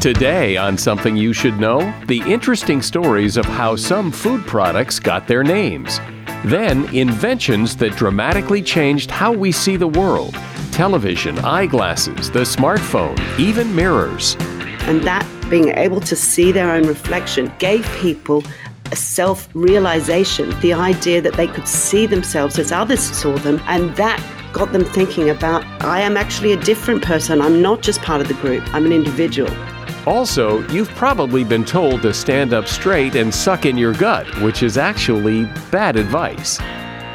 Today on Something You Should Know, the interesting stories of how some food products got their names. Then, inventions that dramatically changed how we see the world television, eyeglasses, the smartphone, even mirrors. And that being able to see their own reflection gave people a self realization, the idea that they could see themselves as others saw them, and that got them thinking about I am actually a different person. I'm not just part of the group, I'm an individual. Also, you've probably been told to stand up straight and suck in your gut, which is actually bad advice.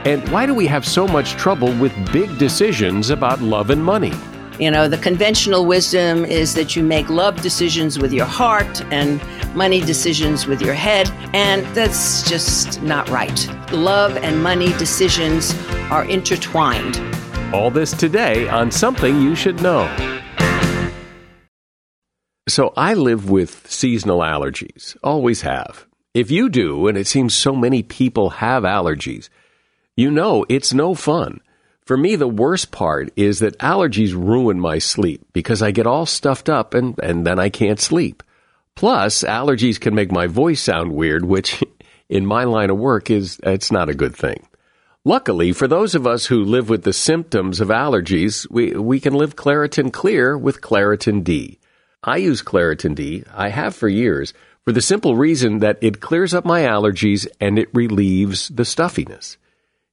And why do we have so much trouble with big decisions about love and money? You know, the conventional wisdom is that you make love decisions with your heart and money decisions with your head, and that's just not right. Love and money decisions are intertwined. All this today on Something You Should Know. So I live with seasonal allergies, always have. If you do, and it seems so many people have allergies, you know it's no fun. For me, the worst part is that allergies ruin my sleep because I get all stuffed up and, and then I can't sleep. Plus, allergies can make my voice sound weird, which in my line of work is, it's not a good thing. Luckily, for those of us who live with the symptoms of allergies, we, we can live Claritin Clear with Claritin D. I use Claritin D, I have for years, for the simple reason that it clears up my allergies and it relieves the stuffiness.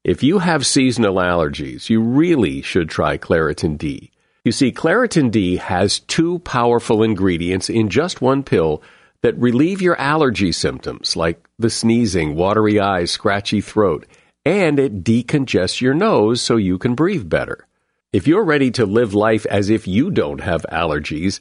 If you have seasonal allergies, you really should try Claritin D. You see, Claritin D has two powerful ingredients in just one pill that relieve your allergy symptoms like the sneezing, watery eyes, scratchy throat, and it decongests your nose so you can breathe better. If you're ready to live life as if you don't have allergies,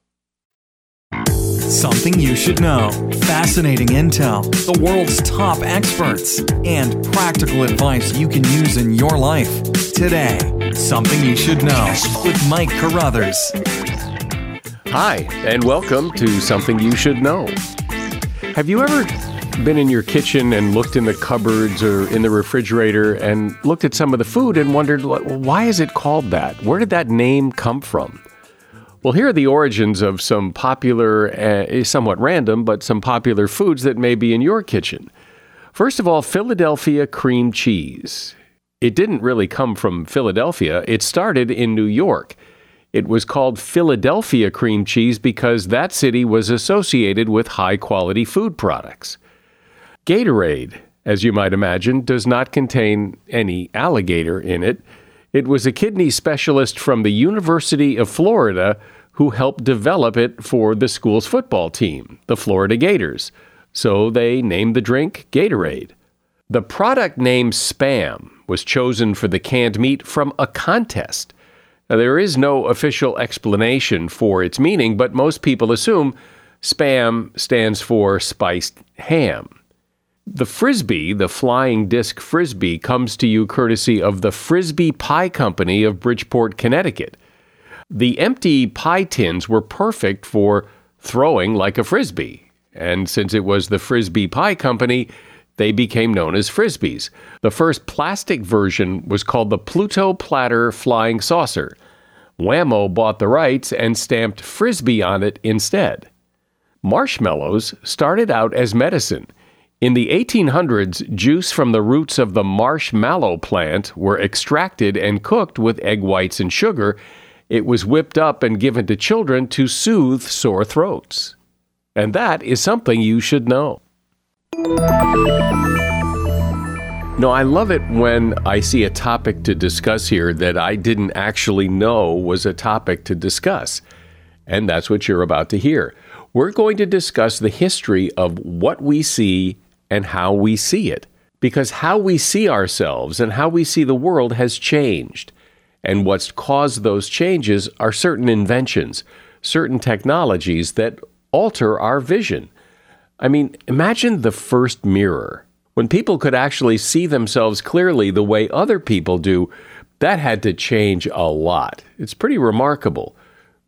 Something you should know. Fascinating intel, the world's top experts, and practical advice you can use in your life. Today, Something You Should Know with Mike Carruthers. Hi, and welcome to Something You Should Know. Have you ever been in your kitchen and looked in the cupboards or in the refrigerator and looked at some of the food and wondered, why is it called that? Where did that name come from? Well, here are the origins of some popular, uh, somewhat random, but some popular foods that may be in your kitchen. First of all, Philadelphia cream cheese. It didn't really come from Philadelphia, it started in New York. It was called Philadelphia cream cheese because that city was associated with high quality food products. Gatorade, as you might imagine, does not contain any alligator in it. It was a kidney specialist from the University of Florida who helped develop it for the school's football team, the Florida Gators. So they named the drink Gatorade. The product name Spam was chosen for the canned meat from a contest. Now, there is no official explanation for its meaning, but most people assume Spam stands for spiced ham. The frisbee, the flying disc frisbee, comes to you courtesy of the Frisbie Pie Company of Bridgeport, Connecticut. The empty pie tins were perfect for throwing like a frisbee, and since it was the Frisbie Pie Company, they became known as frisbees. The first plastic version was called the Pluto Platter Flying Saucer. Wham-O bought the rights and stamped frisbee on it instead. Marshmallows started out as medicine in the 1800s, juice from the roots of the marshmallow plant were extracted and cooked with egg whites and sugar. It was whipped up and given to children to soothe sore throats. And that is something you should know. No, I love it when I see a topic to discuss here that I didn't actually know was a topic to discuss. And that's what you're about to hear. We're going to discuss the history of what we see and how we see it. Because how we see ourselves and how we see the world has changed. And what's caused those changes are certain inventions, certain technologies that alter our vision. I mean, imagine the first mirror. When people could actually see themselves clearly the way other people do, that had to change a lot. It's pretty remarkable.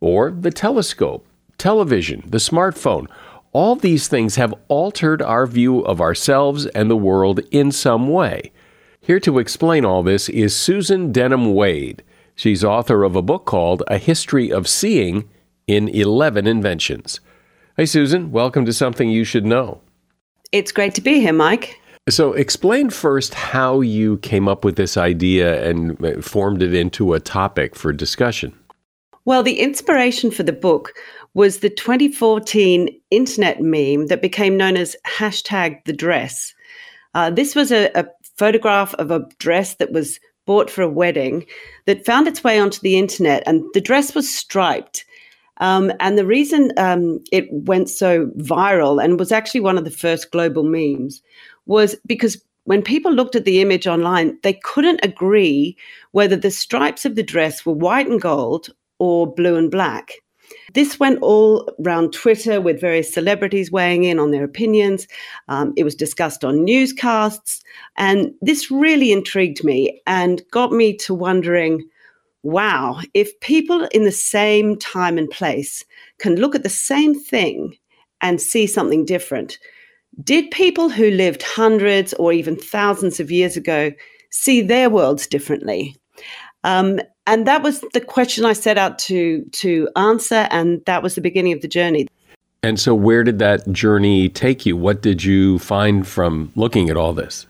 Or the telescope, television, the smartphone. All these things have altered our view of ourselves and the world in some way. Here to explain all this is Susan Denham Wade. She's author of a book called A History of Seeing in 11 Inventions. Hey, Susan, welcome to Something You Should Know. It's great to be here, Mike. So, explain first how you came up with this idea and uh, formed it into a topic for discussion. Well, the inspiration for the book was the 2014 internet meme that became known as hashtag the dress. Uh, this was a, a photograph of a dress that was bought for a wedding that found its way onto the internet, and the dress was striped. Um, and the reason um, it went so viral and was actually one of the first global memes was because when people looked at the image online, they couldn't agree whether the stripes of the dress were white and gold or blue and black. This went all around Twitter with various celebrities weighing in on their opinions. Um, it was discussed on newscasts. And this really intrigued me and got me to wondering wow, if people in the same time and place can look at the same thing and see something different, did people who lived hundreds or even thousands of years ago see their worlds differently? Um, and that was the question I set out to to answer, and that was the beginning of the journey. And so, where did that journey take you? What did you find from looking at all this?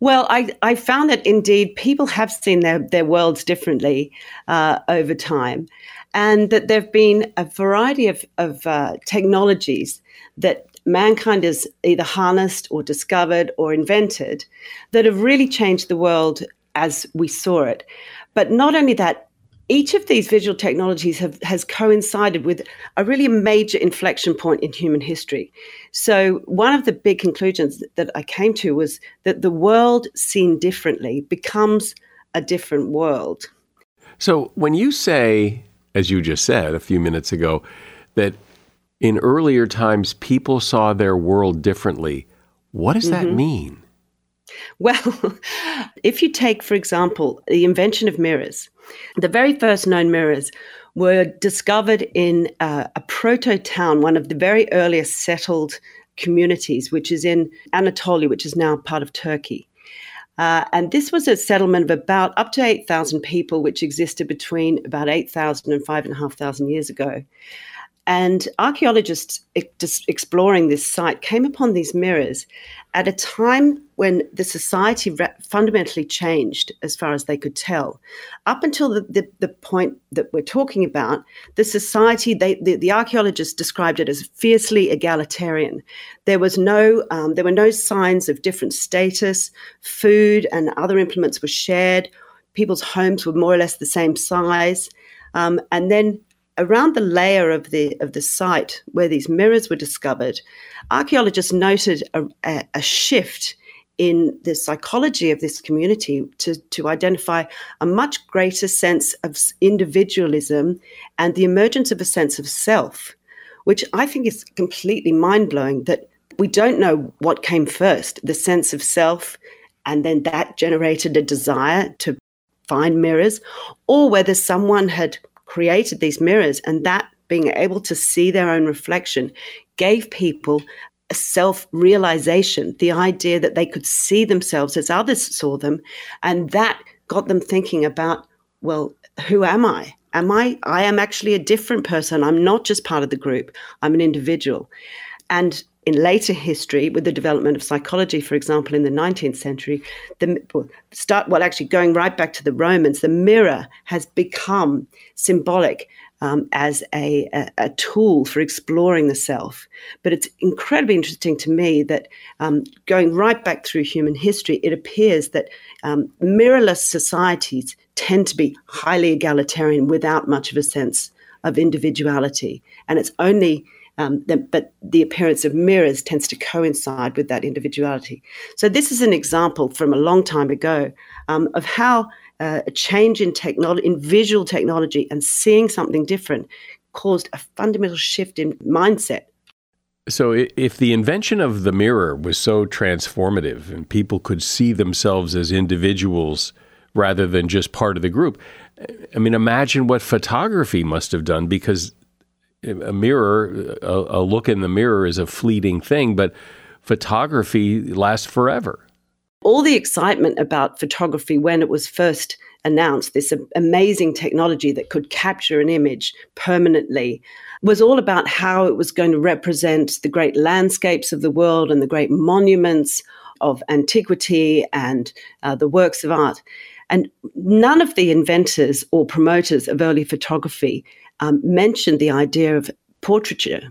Well, I, I found that indeed people have seen their, their worlds differently uh, over time, and that there have been a variety of, of uh, technologies that mankind has either harnessed or discovered or invented that have really changed the world as we saw it. But not only that, each of these visual technologies have, has coincided with a really major inflection point in human history. So, one of the big conclusions that I came to was that the world seen differently becomes a different world. So, when you say, as you just said a few minutes ago, that in earlier times people saw their world differently, what does mm-hmm. that mean? Well, if you take, for example, the invention of mirrors, the very first known mirrors were discovered in a proto town, one of the very earliest settled communities, which is in Anatolia, which is now part of Turkey. Uh, and this was a settlement of about up to 8,000 people, which existed between about 8,000 and 5,500 years ago. And archaeologists exploring this site came upon these mirrors at a time when the society fundamentally changed as far as they could tell. Up until the, the, the point that we're talking about, the society, they, the, the, archaeologists described it as fiercely egalitarian. There, was no, um, there were no signs of different status, food and other implements were shared, people's homes were more or less the same size. Um, and then around the layer of the of the site where these mirrors were discovered, archaeologists noted a, a, a shift in the psychology of this community to, to identify a much greater sense of individualism and the emergence of a sense of self, which I think is completely mind blowing that we don't know what came first the sense of self, and then that generated a desire to find mirrors, or whether someone had created these mirrors and that being able to see their own reflection gave people a self realization, the idea that they could see themselves as others saw them. And that got them thinking about, well, who am I? Am I? I am actually a different person. I'm not just part of the group, I'm an individual. And in later history, with the development of psychology, for example, in the 19th century, the start well, actually going right back to the Romans, the mirror has become symbolic um, as a, a, a, tool for exploring the self. But it's incredibly interesting to me that um, going right back through human history, it appears that um, mirrorless societies tend to be highly egalitarian without much of a sense of individuality. And it's only um, the, but the appearance of mirrors tends to coincide with that individuality. So, this is an example from a long time ago um, of how uh, a change in technology, in visual technology, and seeing something different caused a fundamental shift in mindset. So, if the invention of the mirror was so transformative and people could see themselves as individuals rather than just part of the group, I mean, imagine what photography must have done because a mirror, a, a look in the mirror is a fleeting thing, but photography lasts forever. All the excitement about photography when it was first announced, this amazing technology that could capture an image permanently, was all about how it was going to represent the great landscapes of the world and the great monuments of antiquity and uh, the works of art. And none of the inventors or promoters of early photography um, mentioned the idea of portraiture.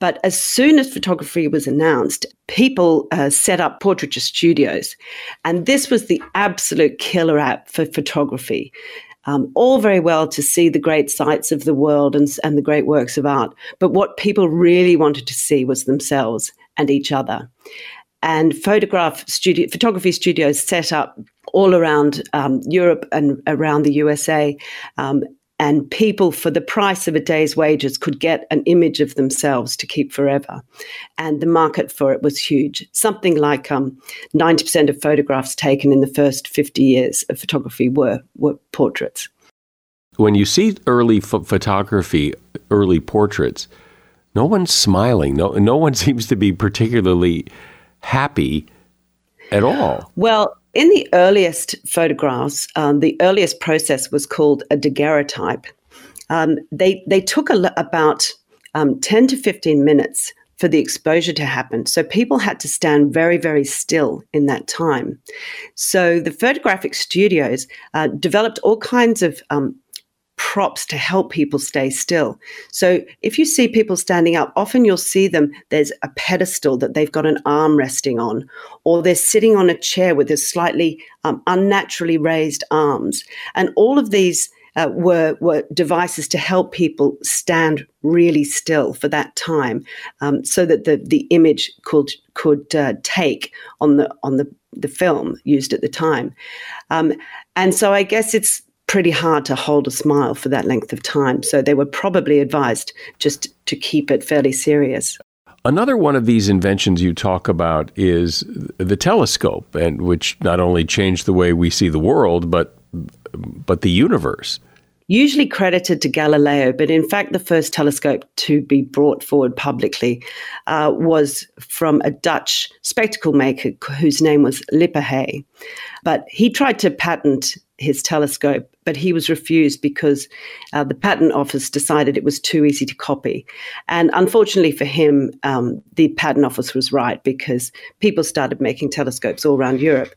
But as soon as photography was announced, people uh, set up portraiture studios. And this was the absolute killer app for photography. Um, all very well to see the great sights of the world and, and the great works of art. But what people really wanted to see was themselves and each other. And photograph studio, photography studios set up all around um, Europe and around the USA. Um, and people, for the price of a day's wages, could get an image of themselves to keep forever. And the market for it was huge. Something like um, 90% of photographs taken in the first 50 years of photography were, were portraits. When you see early photography, early portraits, no one's smiling. No, no one seems to be particularly happy at all. Well, in the earliest photographs, um, the earliest process was called a daguerreotype. Um, they, they took a, about um, 10 to 15 minutes for the exposure to happen. So people had to stand very, very still in that time. So the photographic studios uh, developed all kinds of um, props to help people stay still. So if you see people standing up, often you'll see them, there's a pedestal that they've got an arm resting on, or they're sitting on a chair with a slightly um, unnaturally raised arms. And all of these uh, were, were devices to help people stand really still for that time um, so that the, the image could, could uh, take on the, on the, the film used at the time. Um, and so I guess it's pretty hard to hold a smile for that length of time. So they were probably advised just to keep it fairly serious. Another one of these inventions you talk about is the telescope, and which not only changed the way we see the world, but but the universe. Usually credited to Galileo, but in fact, the first telescope to be brought forward publicly uh, was from a Dutch spectacle maker whose name was Lippershey. But he tried to patent his telescope, but he was refused because uh, the patent office decided it was too easy to copy. And unfortunately for him, um, the patent office was right because people started making telescopes all around Europe.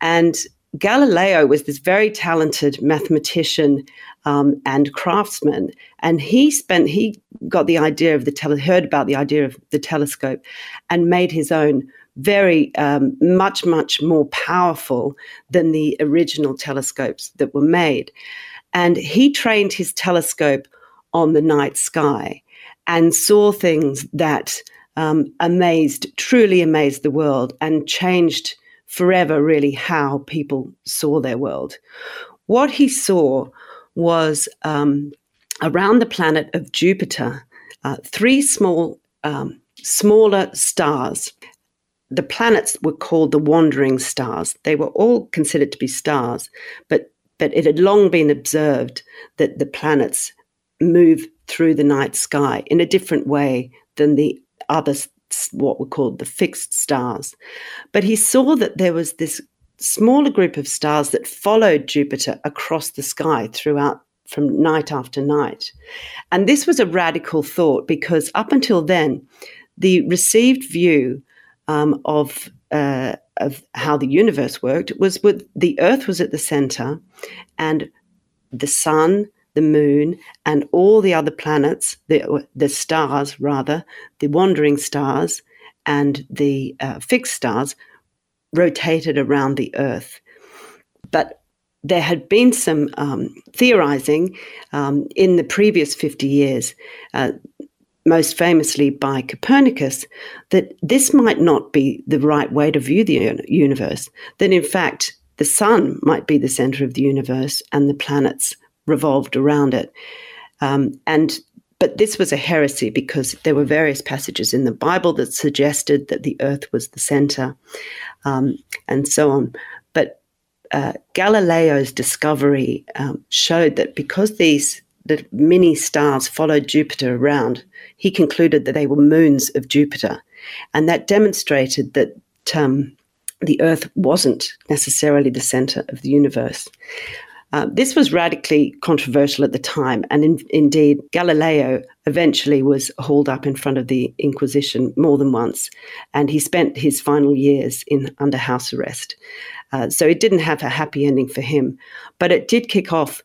And Galileo was this very talented mathematician um, and craftsman, and he spent he got the idea of the tele- heard about the idea of the telescope, and made his own very um, much much more powerful than the original telescopes that were made. And he trained his telescope on the night sky and saw things that um, amazed truly amazed the world and changed forever really how people saw their world. What he saw was um, around the planet of jupiter uh, three small um, smaller stars the planets were called the wandering stars. They were all considered to be stars, but but it had long been observed that the planets move through the night sky in a different way than the other what were called the fixed stars. But he saw that there was this smaller group of stars that followed Jupiter across the sky throughout from night after night. And this was a radical thought because up until then, the received view um, of uh, of how the universe worked was with the Earth was at the center, and the sun, the moon, and all the other planets, the, the stars rather, the wandering stars and the uh, fixed stars rotated around the Earth. But there had been some um, theorizing um, in the previous 50 years, uh, most famously by Copernicus, that this might not be the right way to view the universe, that in fact, the sun might be the center of the universe and the planets revolved around it. Um, and but this was a heresy because there were various passages in the Bible that suggested that the earth was the center um, and so on. But uh, Galileo's discovery um, showed that because these the many stars followed Jupiter around, he concluded that they were moons of Jupiter, and that demonstrated that um, the Earth wasn't necessarily the center of the universe. Uh, this was radically controversial at the time, and in, indeed, Galileo eventually was hauled up in front of the Inquisition more than once, and he spent his final years in under house arrest. Uh, so it didn't have a happy ending for him, but it did kick off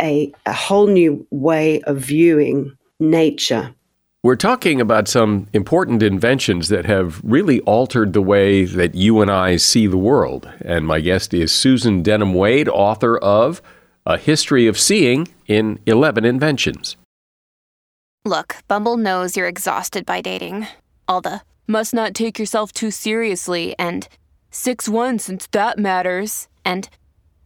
a, a whole new way of viewing nature we're talking about some important inventions that have really altered the way that you and I see the world. And my guest is Susan Denham Wade, author of A History of Seeing in 11 Inventions. Look, Bumble knows you're exhausted by dating. All the must not take yourself too seriously and 6 1 since that matters. And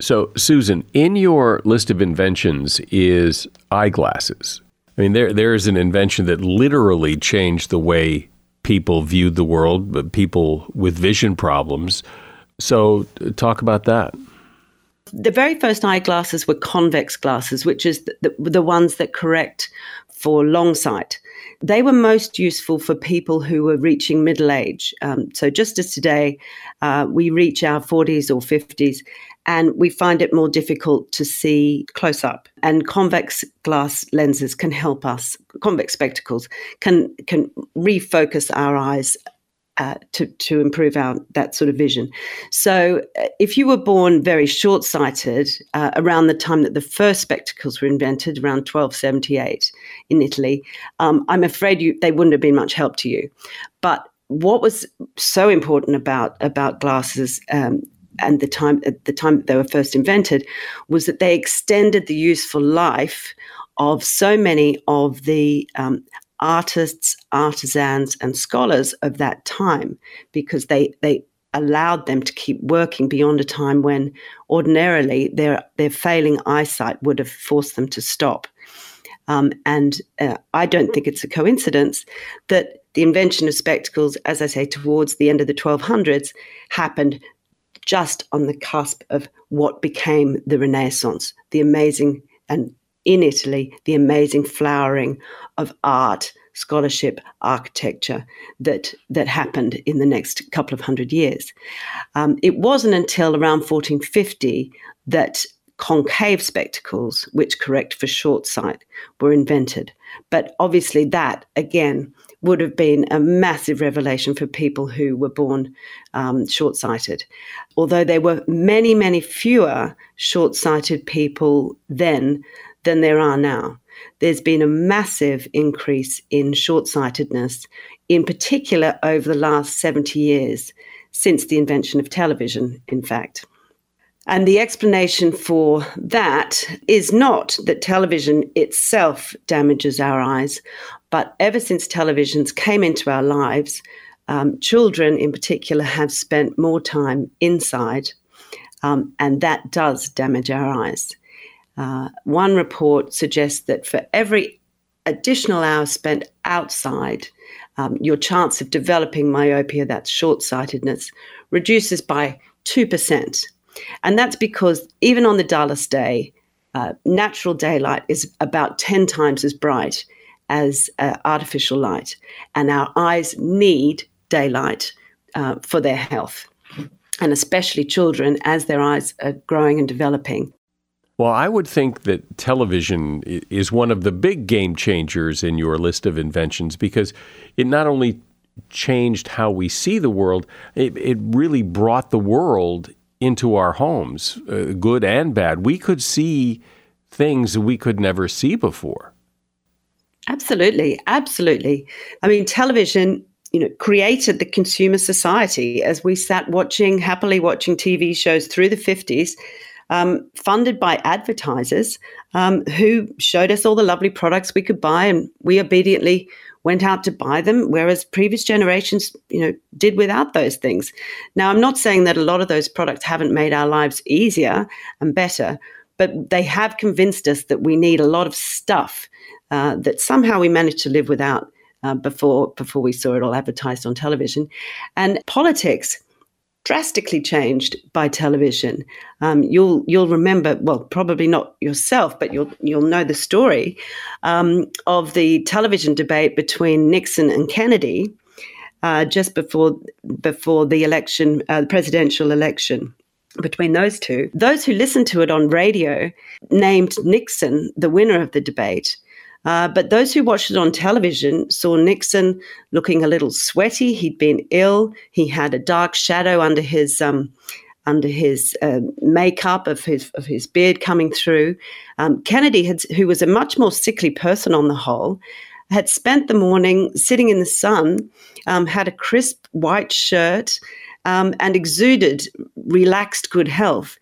So, Susan, in your list of inventions is eyeglasses. I mean, there there is an invention that literally changed the way people viewed the world, but people with vision problems. So, talk about that. The very first eyeglasses were convex glasses, which is the, the, ones that correct for long sight. They were most useful for people who were reaching middle age. Um, so, just as today, uh, we reach our 40s or 50s, and we find it more difficult to see close up. And convex glass lenses can help us. Convex spectacles can can refocus our eyes uh, to to improve our that sort of vision. So, uh, if you were born very short sighted uh, around the time that the first spectacles were invented, around 1278 in Italy, um, I'm afraid you they wouldn't have been much help to you. But what was so important about about glasses um, and the time at the time they were first invented was that they extended the useful life of so many of the um, artists, artisans, and scholars of that time because they they allowed them to keep working beyond a time when ordinarily their their failing eyesight would have forced them to stop. Um, and uh, I don't think it's a coincidence that the invention of spectacles, as I say, towards the end of the 1200s, happened just on the cusp of what became the Renaissance, the amazing, and in Italy, the amazing flowering of art, scholarship, architecture that, that happened in the next couple of hundred years. Um, it wasn't until around 1450 that concave spectacles, which correct for short sight, were invented. But obviously, that again would have been a massive revelation for people who were born um, short sighted. Although there were many, many fewer short sighted people then than there are now. There's been a massive increase in short sightedness, in particular over the last 70 years, since the invention of television, in fact. And the explanation for that is not that television itself damages our eyes, but ever since televisions came into our lives, um, children in particular have spent more time inside. um, and that does damage our eyes. Uh, one report suggests that for every additional hour spent outside, um, your chance of developing myopia, that's short sightedness, reduces by 2%. And that's because even on the dullest day, uh, natural daylight is about 10 times as bright as uh, artificial light. And our eyes need daylight uh, for their health, and especially children as their eyes are growing and developing. Well, I would think that television is one of the big game changers in your list of inventions because it not only changed how we see the world, it, it really brought the world into our homes, uh, good and bad. We could see things we could never see before. Absolutely, absolutely. I mean, television, you know, created the consumer society as we sat watching, happily watching TV shows through the 50s um, funded by advertisers um, who showed us all the lovely products we could buy, and we obediently went out to buy them, whereas previous generations, you know, did without those things. Now, I'm not saying that a lot of those products haven't made our lives easier and better, but they have convinced us that we need a lot of stuff uh, that somehow we managed to live without. Uh, before before we saw it all advertised on television, and politics drastically changed by television. Um, you'll you'll remember, well, probably not yourself, but you'll you'll know the story um, of the television debate between Nixon and Kennedy uh, just before before the election, uh, the presidential election. Between those two, those who listened to it on radio named Nixon the winner of the debate, uh, but those who watched it on television saw Nixon looking a little sweaty. He'd been ill. He had a dark shadow under his um, under his uh, makeup of his of his beard coming through. Um, Kennedy, had, who was a much more sickly person on the whole, had spent the morning sitting in the sun, um, had a crisp white shirt, um, and exuded relaxed good health.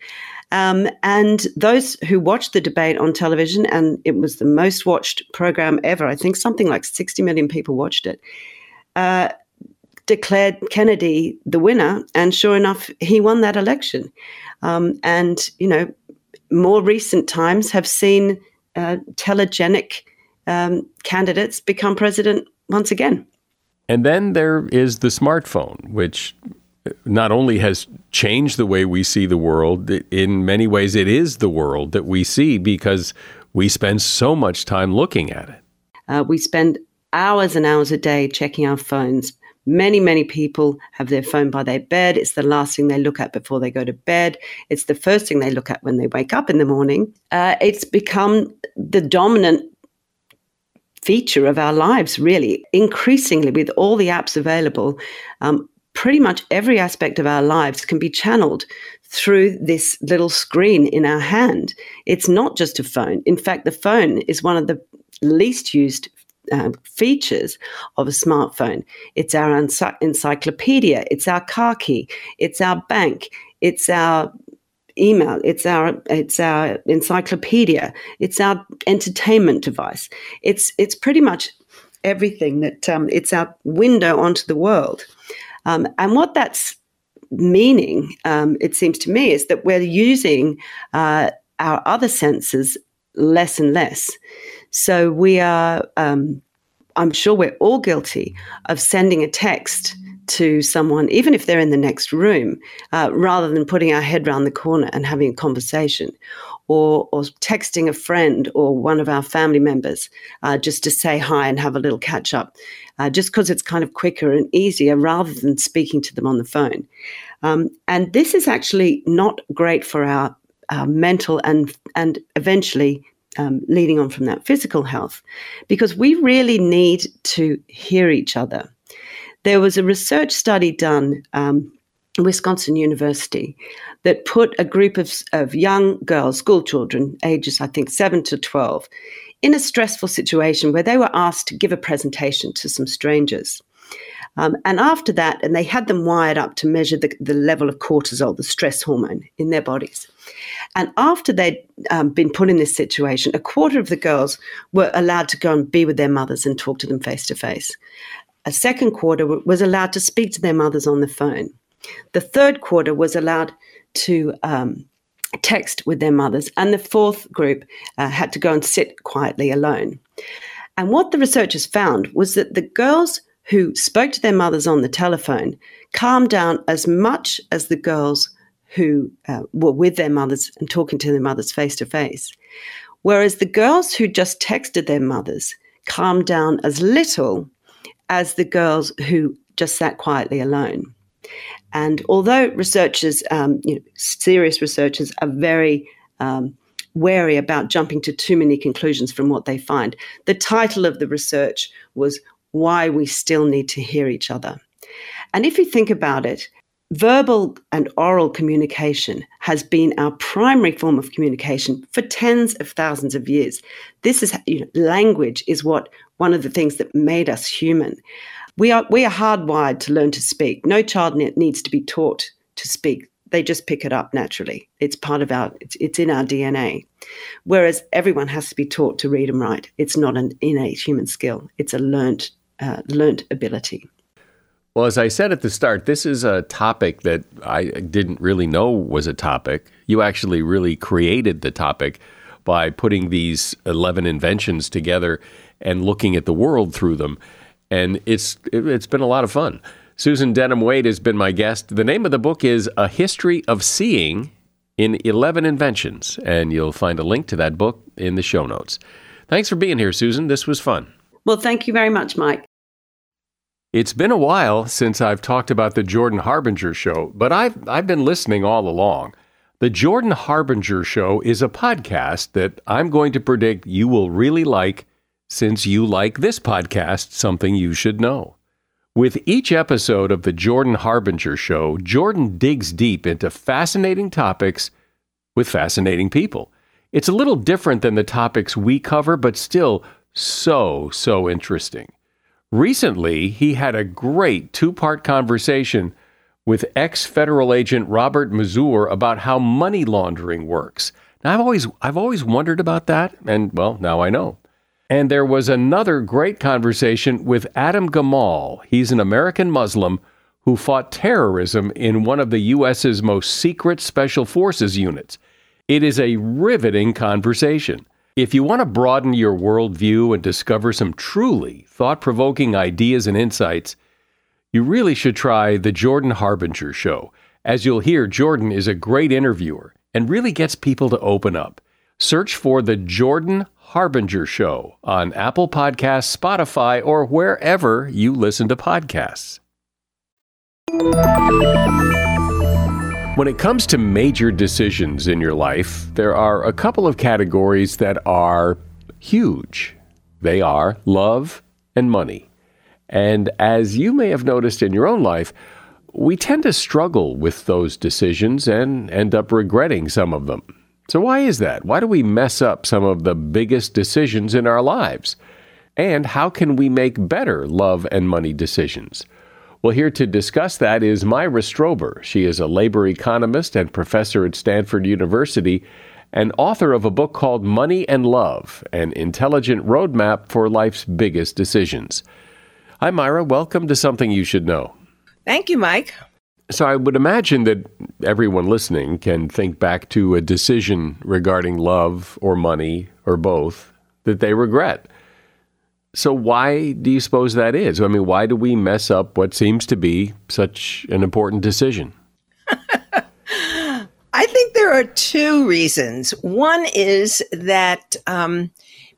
Um, and those who watched the debate on television, and it was the most watched program ever, I think something like 60 million people watched it, uh, declared Kennedy the winner. And sure enough, he won that election. Um, and, you know, more recent times have seen uh, telegenic um, candidates become president once again. And then there is the smartphone, which not only has changed the way we see the world, in many ways, it is the world that we see because we spend so much time looking at it. Uh, we spend hours and hours a day checking our phones. Many, many people have their phone by their bed. It's the last thing they look at before they go to bed. It's the first thing they look at when they wake up in the morning. Uh, it's become the dominant feature of our lives, really. Increasingly, with all the apps available, um, pretty much every aspect of our lives can be channeled through this little screen in our hand. It's not just a phone. In fact, the phone is one of the least used uh, features of a smartphone. It's our encyclopedia, it's our car key, it's our bank, it's our email, it's our it's our encyclopedia, it's our entertainment device. It's it's pretty much everything that um, it's our window onto the world. Um, and what that's meaning, um, it seems to me, is that we're using uh, our other senses less and less. So we are, um, I'm sure we're all guilty of sending a text to someone, even if they're in the next room, uh, rather than putting our head round the corner and having a conversation, or, or texting a friend or one of our family members uh, just to say hi and have a little catch up, uh, just because it's kind of quicker and easier rather than speaking to them on the phone. Um, and this is actually not great for our, our mental and and eventually um, leading on from that physical health, because we really need to hear each other. There was a research study done um, Wisconsin University that put a group of, of young girls, school children, ages I think 7 to 12, in a stressful situation where they were asked to give a presentation to some strangers. Um, and after that, and they had them wired up to measure the, the level of cortisol, the stress hormone in their bodies. And after they'd um, been put in this situation, a quarter of the girls were allowed to go and be with their mothers and talk to them face to face. A second quarter was allowed to speak to their mothers on the phone. The third quarter was allowed to um, text with their mothers, and the fourth group uh, had to go and sit quietly alone. And what the researchers found was that the girls who spoke to their mothers on the telephone calmed down as much as the girls who uh, were with their mothers and talking to their mothers face to face. Whereas the girls who just texted their mothers calmed down as little as the girls who just sat quietly alone. And although researchers, um, you know, serious researchers, are very um, wary about jumping to too many conclusions from what they find, the title of the research was Why We Still Need to Hear Each Other. And if you think about it, verbal and oral communication has been our primary form of communication for tens of thousands of years. This is you know, language is what one of the things that made us human. We are we are hardwired to learn to speak. No child needs to be taught to speak. They just pick it up naturally. It's part of our it's, it's in our DNA. Whereas everyone has to be taught to read and write. It's not an innate human skill. It's a learnt, uh, learned ability. Well, as I said at the start, this is a topic that I didn't really know was a topic. You actually really created the topic by putting these 11 inventions together and looking at the world through them and it's it's been a lot of fun. Susan Denham Wade has been my guest. The name of the book is A History of Seeing in 11 Inventions, and you'll find a link to that book in the show notes. Thanks for being here, Susan. This was fun. Well, thank you very much, Mike. It's been a while since I've talked about the Jordan Harbinger show, but I've I've been listening all along. The Jordan Harbinger show is a podcast that I'm going to predict you will really like since you like this podcast, something you should know. With each episode of The Jordan Harbinger Show, Jordan digs deep into fascinating topics with fascinating people. It's a little different than the topics we cover, but still so, so interesting. Recently, he had a great two part conversation with ex federal agent Robert Mazur about how money laundering works. Now, I've always, I've always wondered about that, and well, now I know. And there was another great conversation with Adam Gamal. He's an American Muslim who fought terrorism in one of the U.S.'s most secret special forces units. It is a riveting conversation. If you want to broaden your worldview and discover some truly thought provoking ideas and insights, you really should try The Jordan Harbinger Show. As you'll hear, Jordan is a great interviewer and really gets people to open up. Search for The Jordan Harbinger Show on Apple Podcasts, Spotify, or wherever you listen to podcasts. When it comes to major decisions in your life, there are a couple of categories that are huge. They are love and money. And as you may have noticed in your own life, we tend to struggle with those decisions and end up regretting some of them. So, why is that? Why do we mess up some of the biggest decisions in our lives? And how can we make better love and money decisions? Well, here to discuss that is Myra Strober. She is a labor economist and professor at Stanford University and author of a book called Money and Love An Intelligent Roadmap for Life's Biggest Decisions. Hi, Myra. Welcome to Something You Should Know. Thank you, Mike. So I would imagine that everyone listening can think back to a decision regarding love or money or both that they regret. So why do you suppose that is? I mean, why do we mess up what seems to be such an important decision? I think there are two reasons. One is that um,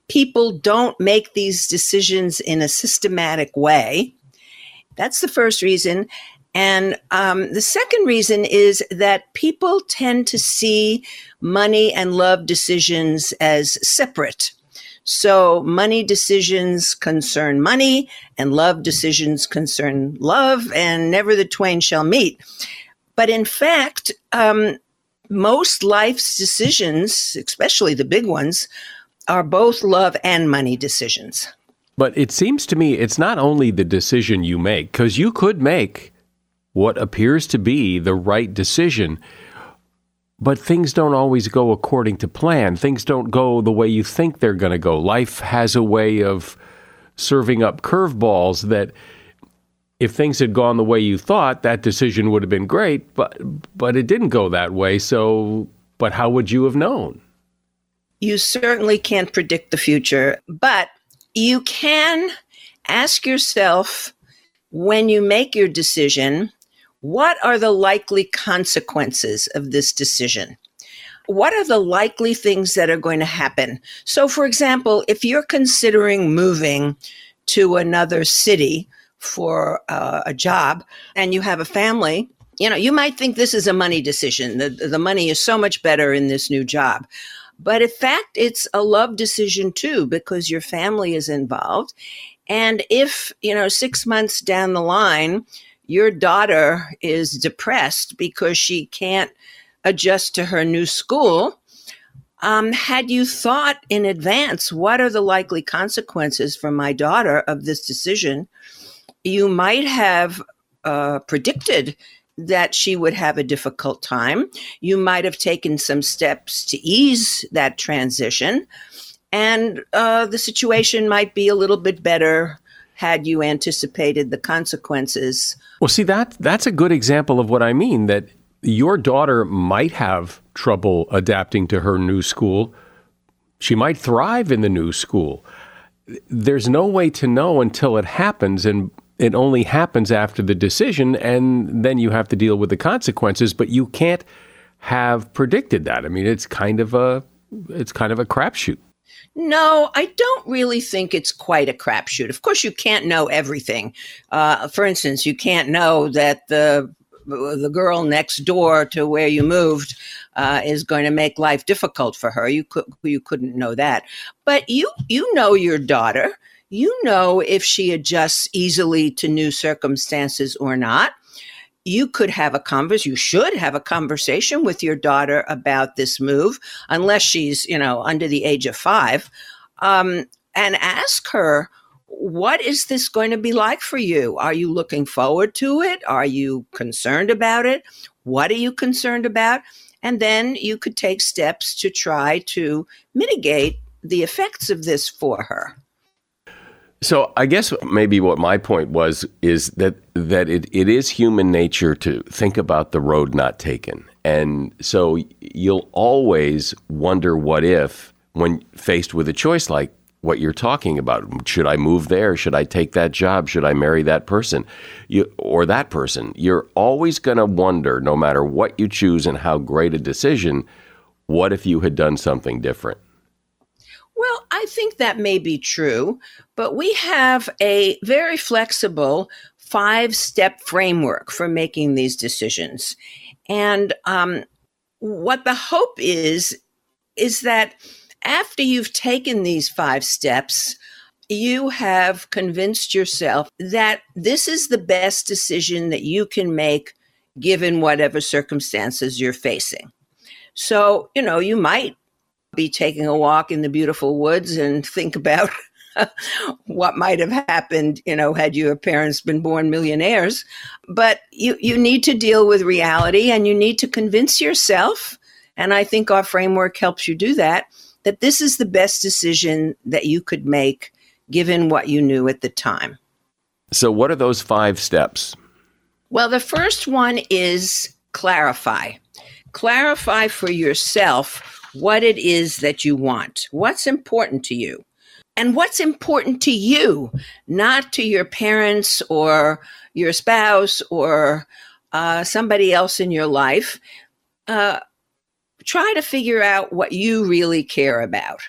people don't make these decisions in a systematic way. That's the first reason. And um, the second reason is that people tend to see money and love decisions as separate. So money decisions concern money and love decisions concern love and never the twain shall meet. But in fact, um, most life's decisions, especially the big ones, are both love and money decisions. But it seems to me it's not only the decision you make, because you could make what appears to be the right decision. But things don't always go according to plan. Things don't go the way you think they're going to go. Life has a way of serving up curveballs that if things had gone the way you thought, that decision would have been great, but but it didn't go that way. So, but how would you have known? You certainly can't predict the future, but you can ask yourself when you make your decision, what are the likely consequences of this decision? What are the likely things that are going to happen? So, for example, if you're considering moving to another city, for uh, a job and you have a family, you know, you might think this is a money decision. The, the money is so much better in this new job. But in fact, it's a love decision too, because your family is involved. And if, you know, six months down the line, your daughter is depressed because she can't adjust to her new school, um, had you thought in advance what are the likely consequences for my daughter of this decision? you might have uh, predicted that she would have a difficult time. You might have taken some steps to ease that transition, and uh, the situation might be a little bit better had you anticipated the consequences. Well, see that that's a good example of what I mean. That your daughter might have trouble adapting to her new school. She might thrive in the new school. There's no way to know until it happens, and it only happens after the decision, and then you have to deal with the consequences. But you can't have predicted that. I mean, it's kind of a it's kind of a crapshoot. No, I don't really think it's quite a crapshoot. Of course, you can't know everything. Uh, for instance, you can't know that the the girl next door to where you moved uh, is going to make life difficult for her. You could you couldn't know that, but you you know your daughter you know if she adjusts easily to new circumstances or not. You could have a conversation, you should have a conversation with your daughter about this move, unless she's, you know, under the age of five, um, and ask her, what is this going to be like for you? Are you looking forward to it? Are you concerned about it? What are you concerned about? And then you could take steps to try to mitigate the effects of this for her. So I guess maybe what my point was is that that it, it is human nature to think about the road not taken. And so you'll always wonder what if when faced with a choice like what you're talking about. Should I move there? Should I take that job? Should I marry that person? You, or that person? You're always going to wonder, no matter what you choose and how great a decision, what if you had done something different? Well, I think that may be true, but we have a very flexible five step framework for making these decisions. And um, what the hope is, is that after you've taken these five steps, you have convinced yourself that this is the best decision that you can make given whatever circumstances you're facing. So, you know, you might be taking a walk in the beautiful woods and think about what might have happened, you know, had your parents been born millionaires. But you, you need to deal with reality and you need to convince yourself, and I think our framework helps you do that, that this is the best decision that you could make given what you knew at the time. So, what are those five steps? Well, the first one is clarify. Clarify for yourself what it is that you want, what's important to you, and what's important to you, not to your parents or your spouse or uh, somebody else in your life. Uh, try to figure out what you really care about.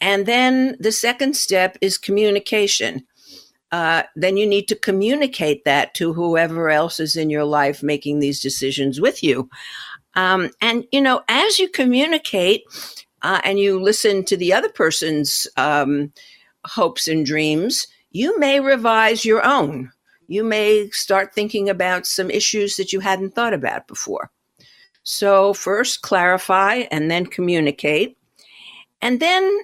And then the second step is communication. Uh, then you need to communicate that to whoever else is in your life making these decisions with you. Um, and, you know, as you communicate uh, and you listen to the other person's um, hopes and dreams, you may revise your own. You may start thinking about some issues that you hadn't thought about before. So, first clarify and then communicate. And then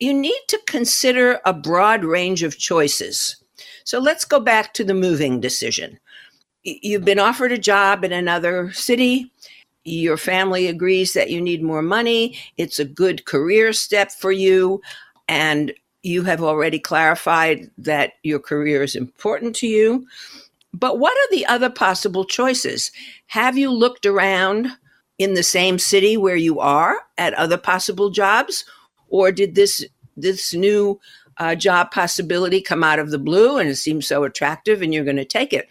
you need to consider a broad range of choices. So, let's go back to the moving decision. You've been offered a job in another city your family agrees that you need more money, it's a good career step for you, and you have already clarified that your career is important to you. But what are the other possible choices? Have you looked around in the same city where you are at other possible jobs? Or did this this new uh, job possibility come out of the blue and it seems so attractive and you're going to take it?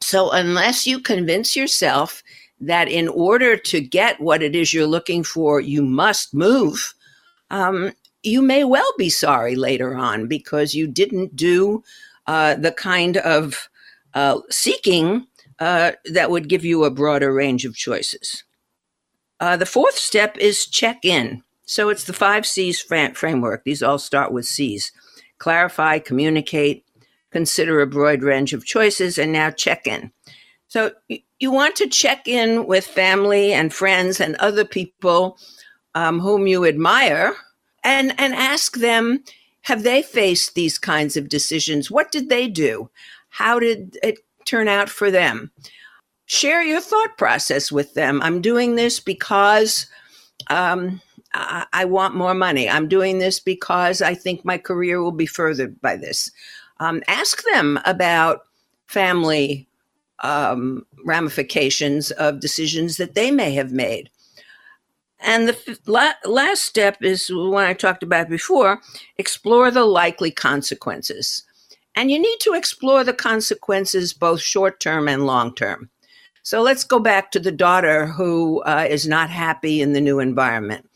So unless you convince yourself that in order to get what it is you're looking for, you must move, um, you may well be sorry later on because you didn't do uh, the kind of uh, seeking uh, that would give you a broader range of choices. Uh, the fourth step is check in. So it's the five C's framework. These all start with C's clarify, communicate, consider a broad range of choices, and now check in. So you want to check in with family and friends and other people um, whom you admire and, and ask them have they faced these kinds of decisions? What did they do? How did it turn out for them? Share your thought process with them. I'm doing this because um, I, I, want more money. I'm doing this because I think my career will be furthered by this. Um, ask them about family um, ramifications of decisions that they may have made. And the la- last step is one I talked about before explore the likely consequences. And you need to explore the consequences both short term and long term. So let's go back to the daughter who uh, is not happy in the new environment.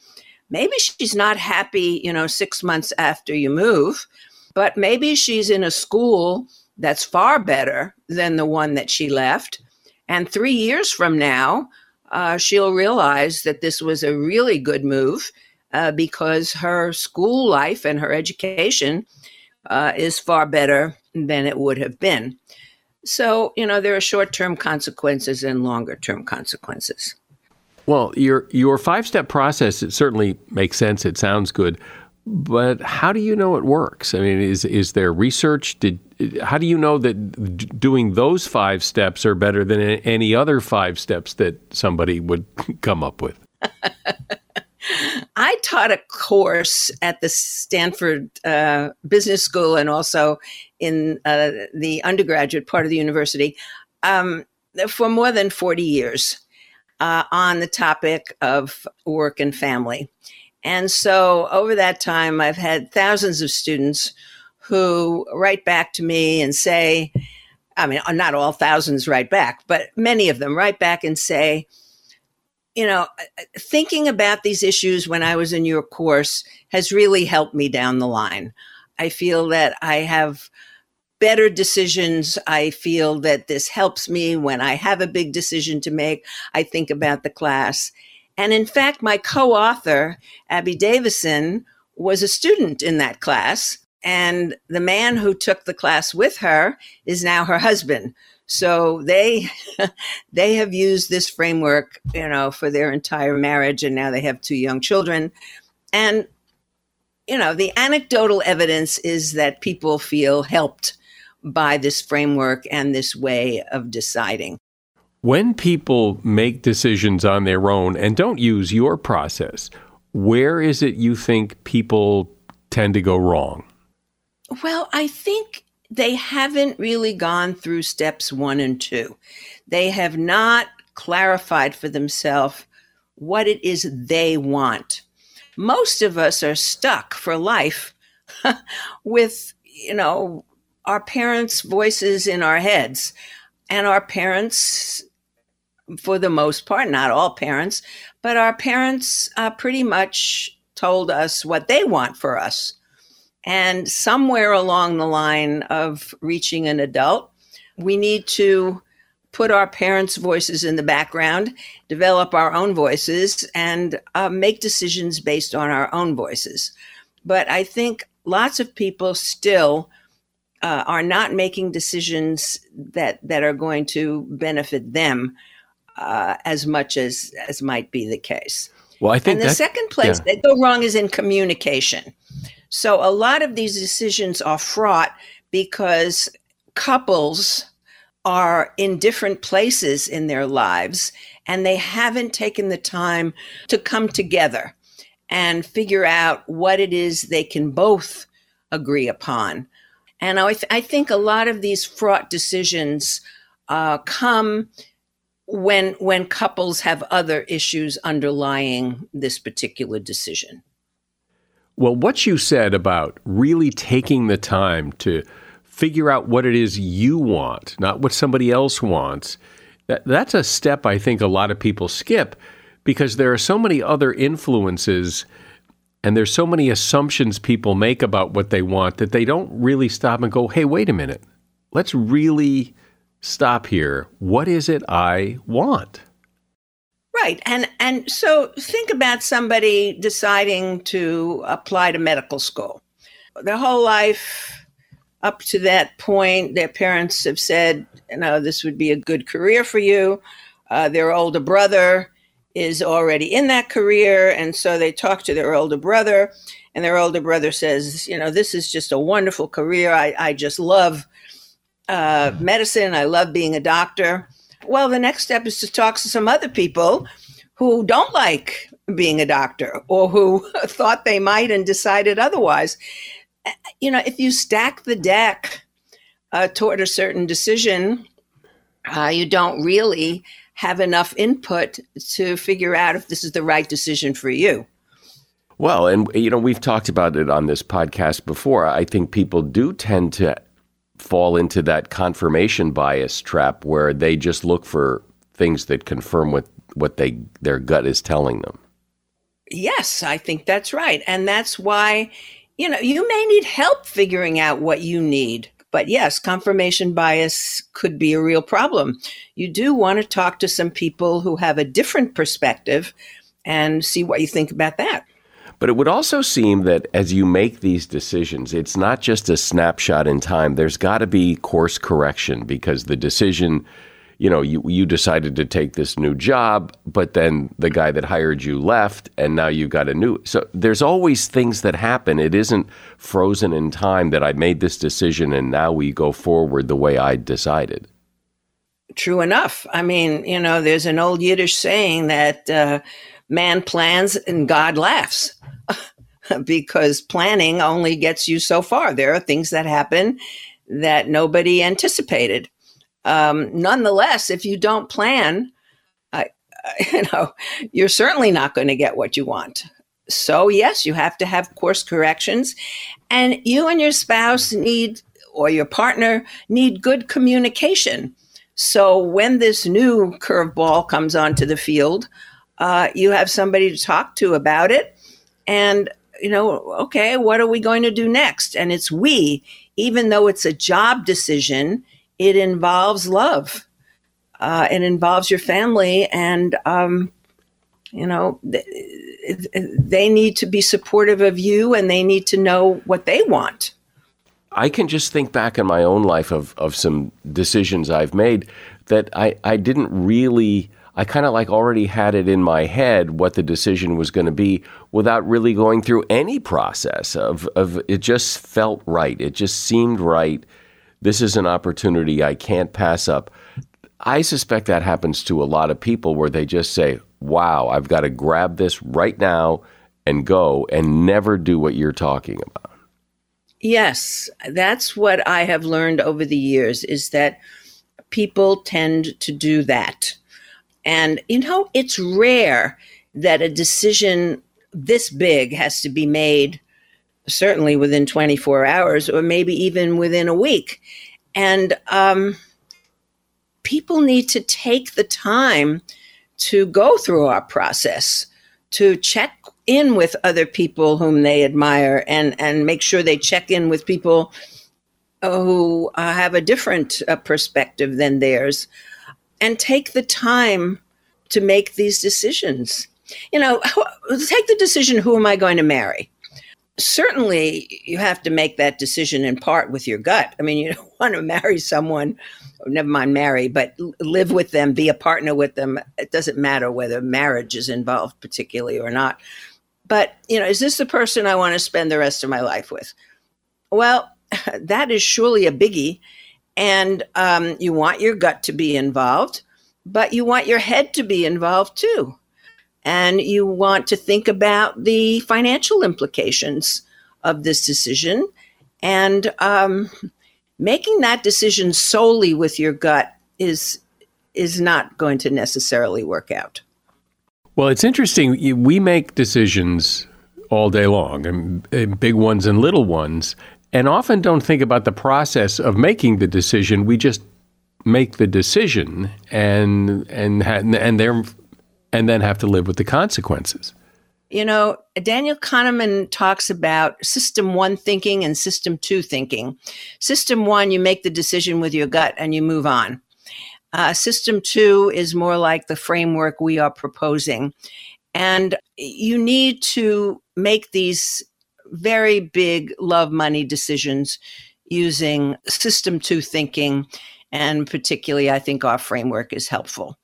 Maybe she's not happy, you know, six months after you move, but maybe she's in a school that's far better than the one that she left. And three years from now, uh, she'll realize that this was a really good move uh, because her school life and her education uh, is far better than it would have been. So, you know, there are short term consequences and longer term consequences. Well, your your five step process it certainly makes sense. It sounds good, but how do you know it works? I mean, is is there research? Did how do you know that doing those five steps are better than any other five steps that somebody would come up with? I taught a course at the Stanford uh, Business School and also in uh, the undergraduate part of the university um, for more than 40 years uh, on the topic of work and family. And so over that time, I've had thousands of students who write back to me and say, I mean, uh, not all thousands write back, but many of them write back and say, you know, uh, uh, thinking about these issues when I was in your course has really helped me down the line. I feel that I have better decisions. I feel that this helps me when I have a big decision to make. I think about the class. And in fact, my co author, Abby Davisson, was a student in that class. And the man who took the class with her is now her husband. So they they have used this framework, you know, for their entire marriage and now they have two young children. And you know, the anecdotal evidence is that people feel helped by this framework and this way of deciding. When people make decisions on their own and don't use your process, where is it you think people tend to go wrong? Well, I think they haven't really gone through steps one and two. They have not clarified for themselves what it is they want. Most of us are stuck for life with, you know, our parents' voices in our heads. And our parents for the most part, not all parents, but our parents uh, pretty much told us what they want for us. And somewhere along the line of reaching an adult, we need to put our parents' voices in the background, develop our own voices, and uh, make decisions based on our own voices. But I think lots of people still uh, are not making decisions that that are going to benefit them uh, as much as as might be the case. Well, I think and the that, second place yeah. they go wrong is in communication. So a lot of these decisions are fraught because couples are in different places in their lives and they haven't taken the time to come together. and figure out what it is they can both agree upon. And I, th- I think a lot of these fraught decisions uh, come when when couples have other issues underlying this particular decision. Well, what you said about really taking the time to figure out what it is you want, not what somebody else wants, that, that's a step I think a lot of people skip because there are so many other influences and there's so many assumptions people make about what they want that they don't really stop and go, hey, wait a minute. Let's really stop here. What is it I want? Right. And and so think about somebody deciding to apply to medical school. Their whole life up to that point, their parents have said, you know, this would be a good career for you. Uh, their older brother is already in that career. And so they talk to their older brother, and their older brother says, you know, this is just a wonderful career. I, I just love uh, medicine. I love being a doctor. Well, the next step is to talk to some other people who don't like being a doctor or who thought they might and decided otherwise. You know, if you stack the deck uh, toward a certain decision, uh, you don't really have enough input to figure out if this is the right decision for you. Well, and you know, we've talked about it on this podcast before. I think people do tend to fall into that confirmation bias trap where they just look for things that confirm what what they their gut is telling them. Yes, I think that's right. And that's why you know, you may need help figuring out what you need. But yes, confirmation bias could be a real problem. You do want to talk to some people who have a different perspective and see what you think about that. But it would also seem that as you make these decisions, it's not just a snapshot in time. There's got to be course correction because the decision you know, you, you decided to take this new job, but then the guy that hired you left and now you've got a new. So there's always things that happen. It isn't frozen in time that I made this decision and now we go forward the way I decided. True enough. I mean, you know, there's an old Yiddish saying that uh, man plans and God laughs. because planning only gets you so far. There are things that happen that nobody anticipated. Um, nonetheless, if you don't plan, I, you know, you're certainly not going to get what you want. So yes, you have to have course corrections, and you and your spouse need, or your partner need good communication. So when this new curveball comes onto the field, uh, you have somebody to talk to about it, and you know, okay, what are we going to do next? And it's we, even though it's a job decision it involves love. Uh, it involves your family, and um, you know th- they need to be supportive of you, and they need to know what they want. I can just think back in my own life of of some decisions I've made that I I didn't really. I kind of like already had it in my head what the decision was going to be without really going through any process of, of it just felt right. It just seemed right this is an opportunity I can't pass up. I suspect that happens to a lot of people where they just say, wow, I've got to grab this right now and go and never do what you're talking about. Yes, that's what I have learned over the years is that people tend to do that. And, you know, it's rare that a decision this big has to be made certainly within 24 hours or maybe even within a week. And um, people need to take the time to go through our process, to check in with other people whom they admire and, and make sure they check in with people who uh, have a different uh, perspective than theirs and take the time to make these decisions. You know, take the decision who am I going to marry? certainly you have to make that decision in part with your gut. I mean, you don't want to marry someone, never mind marry, but live with them, be a partner with them. It doesn't matter whether marriage is involved particularly or not. But, you know, is this the person I want to spend the rest of my life with? Well, that is surely a biggie. And um, you want your gut to be involved, but you want your head to be involved too. And you want to think about the financial implications of this decision. And um, making that decision solely with your gut is is not going to necessarily work out. Well, it's interesting. We make decisions all day long, and big ones and little ones, and often don't think about the process of making the decision. We just make the decision and and and there and then have to live with the consequences. You know, Daniel Kahneman talks about system one thinking and system two thinking. System one, you make the decision with your gut and you move on. Uh, system two is more like the framework we are proposing. And you need to make these very big love money decisions using system two thinking. And particularly, I think our framework is helpful.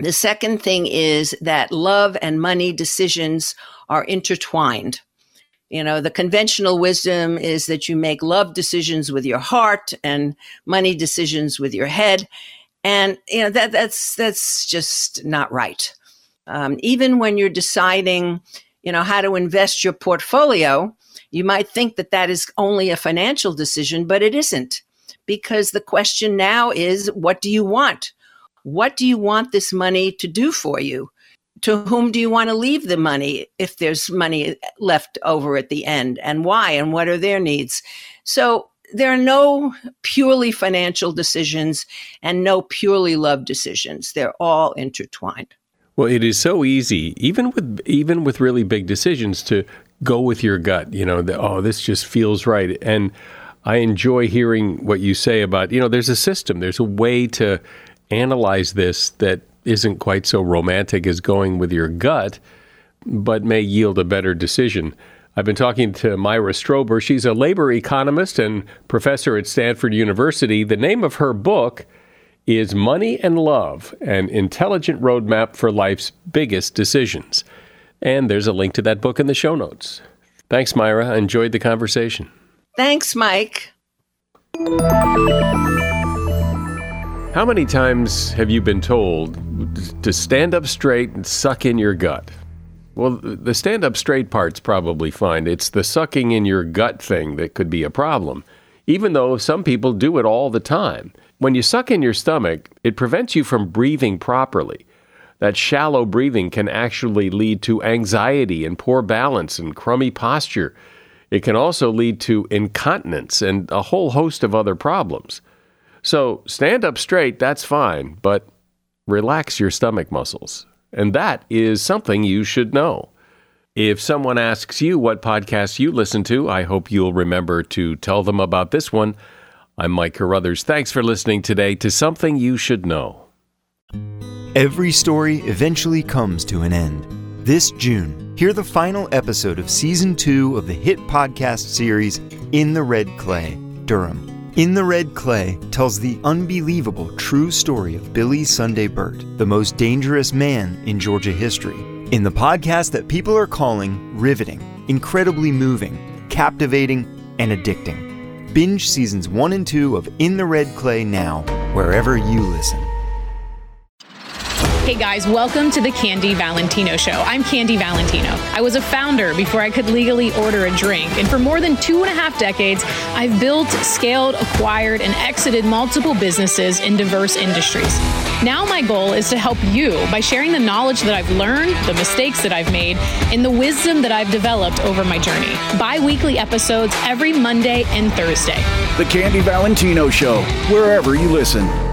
The second thing is that love and money decisions are intertwined. You know, the conventional wisdom is that you make love decisions with your heart and money decisions with your head and you know that that's that's just not right. Um, even when you're deciding, you know, how to invest your portfolio, you might think that that is only a financial decision, but it isn't, because the question now is, what do you want? What do you want this money to do for you? To whom do you want to leave the money if there's money left over at the end, and why, and what are their needs? So there are no purely financial decisions and no purely love decisions. They're all intertwined. Well, it is so easy, even with even with really big decisions, to go with your gut. You know, the, oh, this just feels right. And I enjoy hearing what you say about you know, there's a system, there's a way to analyze this that isn't quite so romantic as going with your gut, but may yield a better decision. I've been talking to Myra Strober. She's a labor economist and professor at Stanford University. The name of her book is Money and Love An Intelligent Roadmap for Life's Biggest Decisions. And there's a link to that book in the show notes. Thanks, Myra. I enjoyed the conversation. Thanks, Mike. How many times have you been told to stand up straight and suck in your gut? Well, the stand up straight part's probably fine. It's the sucking in your gut thing that could be a problem, even though some people do it all the time. When you suck in your stomach, it prevents you from breathing properly. That shallow breathing can actually lead to anxiety and poor balance and crummy posture. It can also lead to incontinence and a whole host of other problems. So, stand up straight, that's fine, but relax your stomach muscles. And that is something you should know. If someone asks you what podcast you listen to, I hope you'll remember to tell them about this one. I'm Mike Carruthers. Thanks for listening today to Something You Should Know. Every story eventually comes to an end. This June, hear the final episode of season two of the hit podcast series In the Red Clay, Durham. In the Red Clay tells the unbelievable true story of Billy Sunday Birt, the most dangerous man in Georgia history. In the podcast that people are calling riveting, incredibly moving, captivating, and addicting. Binge seasons 1 and 2 of In the Red Clay now, wherever you listen. Hey guys, welcome to the Candy Valentino Show. I'm Candy Valentino. I was a founder before I could legally order a drink, and for more than two and a half decades, I've built, scaled, acquired, and exited multiple businesses in diverse industries. Now, my goal is to help you by sharing the knowledge that I've learned, the mistakes that I've made, and the wisdom that I've developed over my journey. Bi weekly episodes every Monday and Thursday. The Candy Valentino Show, wherever you listen.